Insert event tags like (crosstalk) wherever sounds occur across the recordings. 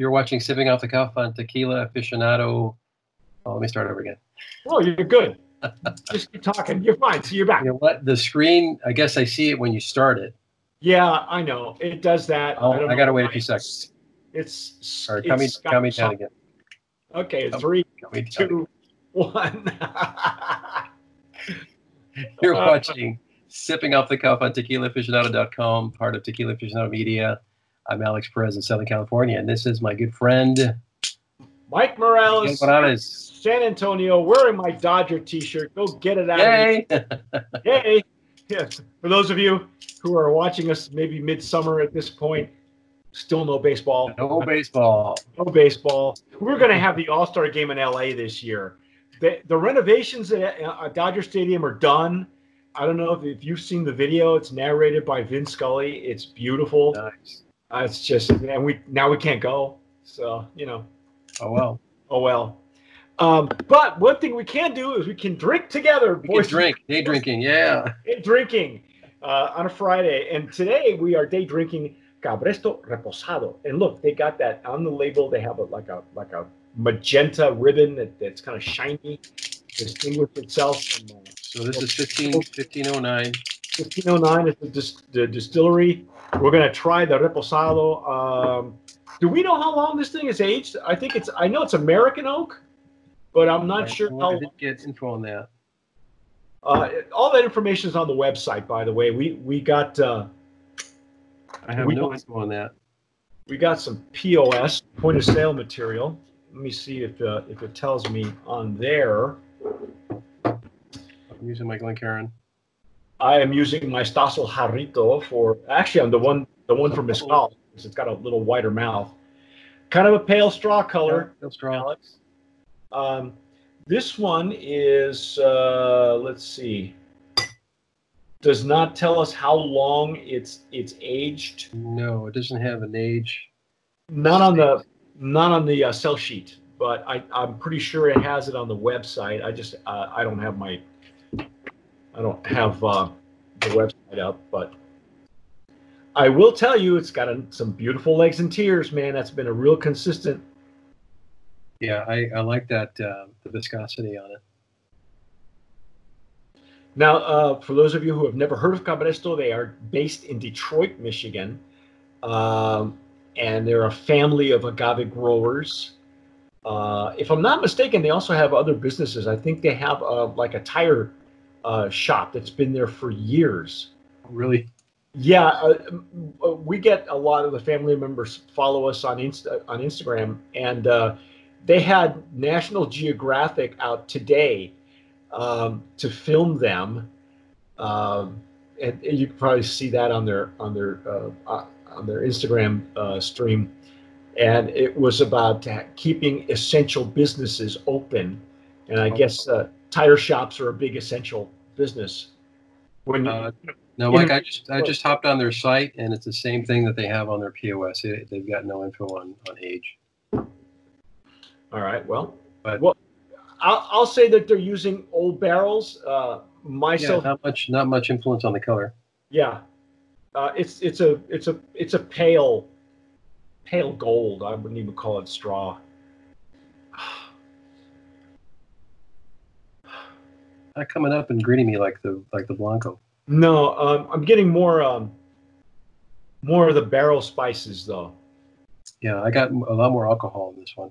You're watching Sipping Off the Cuff on Tequila Aficionado. Oh, let me start over again. Oh, you're good. (laughs) Just keep talking. You're fine. So you're back. You know what? The screen, I guess I see it when you start it. Yeah, I know. It does that. Oh, don't I gotta wait a few seconds. It's All right, count me, count me down again. Okay, Count- three, Count me down. two, one. (laughs) You're watching Sipping Off the Cuff on TequilaAficionado.com, part of Tequila Aficionado Media. I'm Alex Perez in Southern California, and this is my good friend, Mike Morales, Morales. San Antonio, wearing my Dodger T-shirt. Go get it out. Yay! Of. Yay! Yes. For those of you who are watching us, maybe midsummer at this point, still no baseball. no baseball. no baseball. We're going to have the All Star game in LA this year. The, the renovations at uh, Dodger Stadium are done. I don't know if, if you've seen the video. It's narrated by Vince Scully. It's beautiful. Nice. Uh, it's just, and we now we can't go. So you know, Oh well. oh well. Um, but one thing we can do is we can drink together. We can drink. Day drinking. Yeah. Day drinking uh, on a Friday, and today we are day drinking Cabresto Reposado. And look, they got that on the label. They have a like a like a magenta ribbon that, that's kind of shiny, to distinguish itself from uh, So this is 15, 1509. 1509 is the, dis- the distillery. We're gonna try the Reposado. Um, do we know how long this thing is aged? I think it's. I know it's American oak, but I'm not Right. sure how. get info on that. Uh, all that information is on the website, by the way. We we got. Uh, I have We no info on that. we got some POS point of sale material. Let me see if uh, if it tells me on there. I'm using my Glencairn. I am using my Stossel Jarrito for actually I'm the one the one for Mescal because it's got a little wider mouth. Kind of a pale straw color, Still strong. Alex. Um, this one is uh, let's see. Does not tell us how long it's it's aged. No, it doesn't have an age. Not on the not on the uh, sell sheet, but I I'm pretty sure it has it on the website. I just uh, I don't have my I don't have uh, the website up, but I will tell you it's got a, some beautiful legs and tears, man. That's been a real consistent. Yeah, I, I like that uh, the viscosity on it. Now, uh, for those of you who have never heard of Cabresto, they are based in Detroit, Michigan, um, and they're a family of agave growers. Uh, if I'm not mistaken, they also have other businesses. I think they have uh, like a tire uh, shop that's been there for years. Really? Yeah, uh, uh, we get a lot of the family members follow us on Insta on Instagram, and uh, they had National Geographic out today um, to film them, um, and, and you can probably see that on their on their uh, uh, on their Instagram uh, stream. And it was about keeping essential businesses open, and I Oh. guess uh, tire shops are a big essential business. When Uh, no, Mike, I just I just hopped on their site and it's the same thing that they have on their POS. They, they've got no info on, on age. All right. Well, But- well, I'll, I'll say that they're using old barrels. Uh, Yeah, myself, not much not much influence on the color. yeah. Uh, it's it's a it's a it's a pale, pale gold. I wouldn't even call it straw. Not coming up and greeting me like the like the Blanco. No, um, I'm getting more um, more of the barrel spices though. Yeah, I got a lot more alcohol in this one.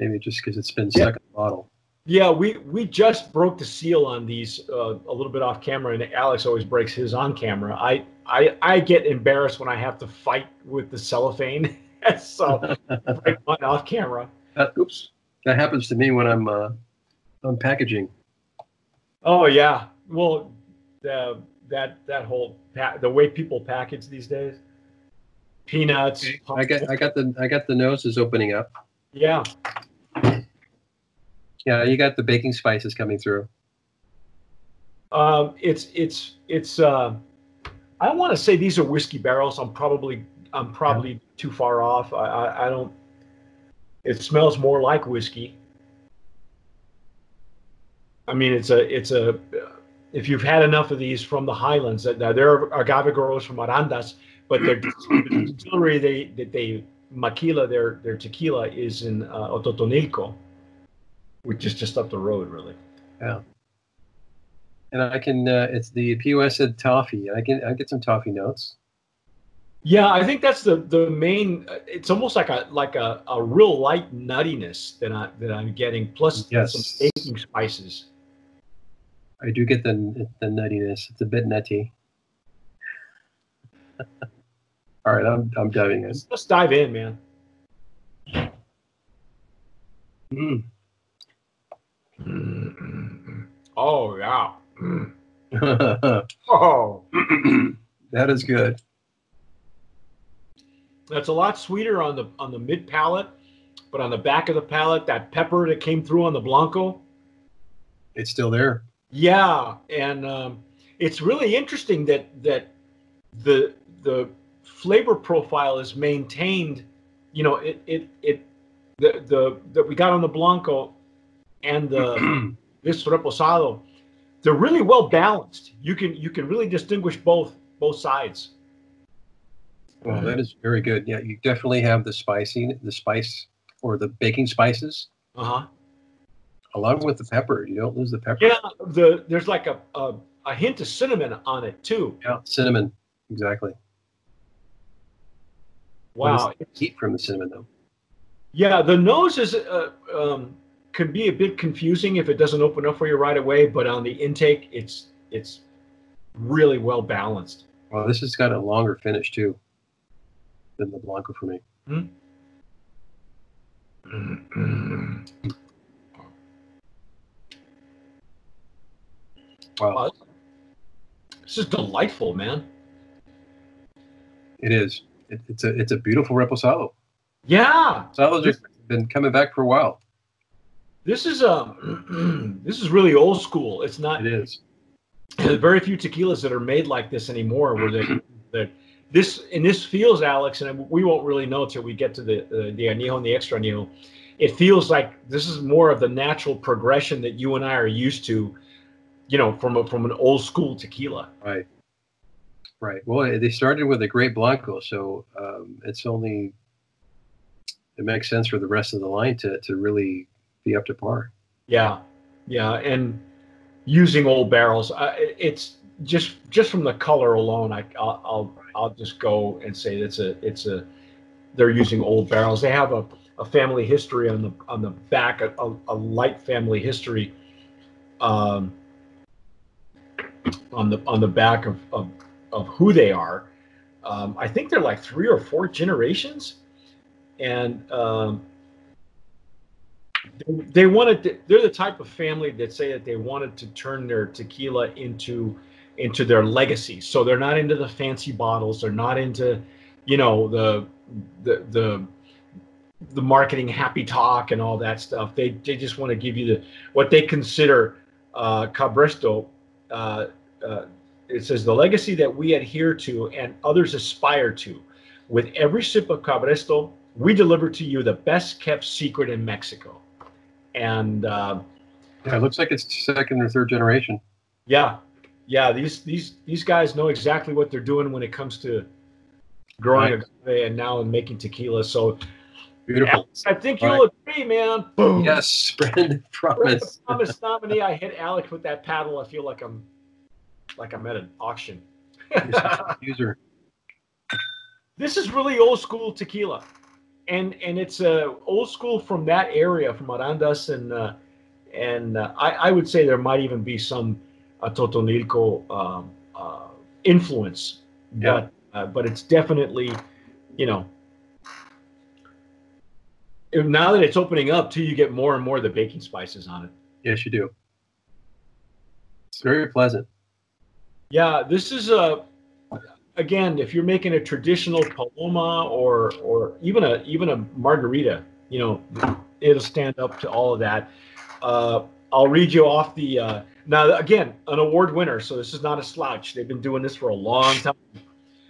Maybe just because it's been Yeah. in the bottle. Yeah, we we just broke the seal on these uh, a little bit off camera, and Alex always breaks his on camera. I I I get embarrassed when I have to fight with the cellophane, (laughs) so I (laughs) break mine off camera. That, oops, that happens to me when I'm uh, I'm packaging. Oh yeah, well, the that that whole pa- the way people package these days, peanuts. I got I got the I got the noses opening up. yeah. Yeah, you got the baking spices coming through. Um, it's it's it's. Uh, I want to say these are whiskey barrels. I'm probably I'm probably too far off. I, I I don't. It smells more like whiskey. I mean, it's a it's a. If you've had enough of these from the Highlands, that now there are agave growers from Arandas, but their the distillery they that they Maquila, their their tequila, is in uh, Atotonilco, which is just up the road, really. Yeah. And I can. Uh, it's the POS said toffee. I can. I get some toffee notes. Yeah, I think that's the the main. uh, It's almost like a like a, a real light nuttiness that I that I'm getting, plus Yes. some baking spices. I do get the the nuttiness. It's a bit nutty. (laughs) All right, I'm I'm diving in. Let's, let's dive in, man. Mm. Oh yeah. Mm. (laughs) Oh, (clears throat) that is good. that's a lot sweeter on the on the mid palate, but on the back of the palate, that pepper that came through on the blanco. It's still there. Yeah, and um, it's really interesting that that the the flavor profile is maintained. You know, it it it the the that we got on the blanco and the (clears throat) this reposado, they're really well balanced. You can you can really distinguish both both sides. Well, that is very good. Yeah, you definitely have the spicy, the spice or the baking spices, Uh huh. Along with the pepper. You don't lose the pepper. Yeah, the there's like a, a a hint of cinnamon on it too. Yeah, cinnamon. Exactly. Wow. What is the heat from the cinnamon though? Yeah, the nose is uh, um, can be a bit confusing if it doesn't open up for you right away, but on the intake, it's it's really well balanced. Well, this has got a longer finish too than the blanco for me. (clears throat) Wow, Wow, This is delightful, man. it is. It, it's a it's a beautiful reposado. Yeah, Salos have been coming back for a while. this is um (clears throat) this is really old school. It's not It is. there's very few tequilas that are made like this anymore. Where they (clears throat) that this and this feels, Alex, and we won't really know until we get to the uh, the añejo and the extra añejo. It feels like this is more of the natural progression that you and I are used to, you know, from a, from an old school tequila. Right. Right. Well, they started with a great blanco, so um, it's only it makes sense for the rest of the line to to really be up to par. Yeah, yeah, and using old barrels, uh, it's just just from the color alone. I, I'll, I'll I'll just go and say it's a it's a they're using old barrels. They have a, a family history on the on the back, a, a, a light family history, um, on the on the back of of, of who they are. Um, I think they're like three or four generations, and um, they, they wanted to, they're the type of family that say that they wanted to turn their tequila into into their legacy. So they're not into the fancy bottles. They're not into you know the the the the marketing happy talk and all that stuff. They they just want to give you the what they consider uh cabresto uh, uh it says the legacy that we adhere to and others aspire to with every sip of cabresto we deliver to you the best kept secret in mexico and uh, Yeah, it looks like it's second or third generation. yeah, yeah, these these these guys know exactly what they're doing when it comes to growing Right. agave and now and making tequila. So Beautiful. Alex, I think you'll agree, man. Boom. Yes, Brendan, (laughs) We're the promise. promise nominee. I hit Alex with that paddle. I feel like I'm like I'm at an auction. (laughs) User. this is really old school tequila, and and it's uh, old school from that area, from Arandas, and uh, and uh, I, I would say there might even be some uh, Totonilco um, uh, influence, Yeah. but uh, but it's definitely, you know. Now that it's opening up, too, you get more and more of the baking spices on it. Yes, you do. It's very pleasant. Yeah, this is a again, if you're making a traditional paloma or or even a even a margarita, you know, it'll stand up to all of that. Uh, I'll read you off the uh, now again an award winner, so this is not a slouch. They've been doing this for a long time.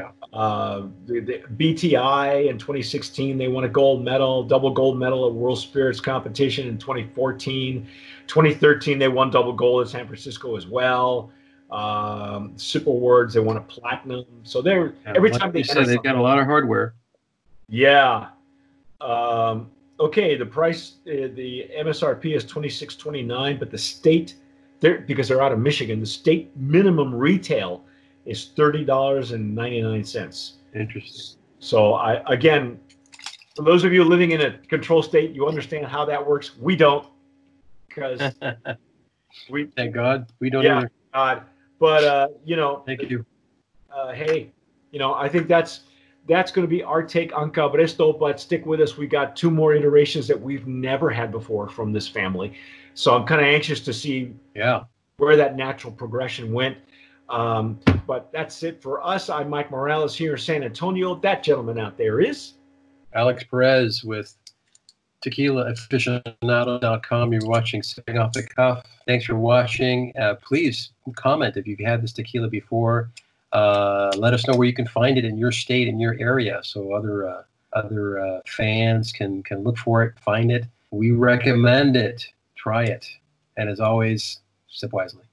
Yeah. Uh, the, the BTI in 2016, they won a gold medal, double gold medal at World Spirits Competition in 2014. 2013, they won double gold at San Francisco as well. Um, Sip Awards, they won a platinum. So they're Yeah, every like time they said, they've got a lot of hardware. yeah, Um, okay, the price, uh, the MSRP is twenty six twenty nine, but the state, they're, because they're out of Michigan, the state minimum retail is thirty dollars and ninety nine cents. Interesting. So I again, for those of you living in a control state, you understand how that works. We don't, because (laughs) we Thank God we don't. Yeah. either. God. But uh, you know, Thank you. uh, hey, you know, I think that's that's going to be our take on Cabresto. But stick with us. We got two more iterations that we've never had before from this family. So I'm kind of anxious to see Yeah. where that natural progression went. Um, but that's it for us. I'm Mike Morales here in San Antonio. That gentleman out there is. Alex Perez with tequilaaficionado.com. You're watching Sipping Off the Cuff. Thanks for watching. Uh, please comment if you've had this tequila before. Uh, let us know where you can find it in your state, in your area, so other uh, other uh, fans can can look for it, find it. We recommend it. Try it, and as always, sip wisely.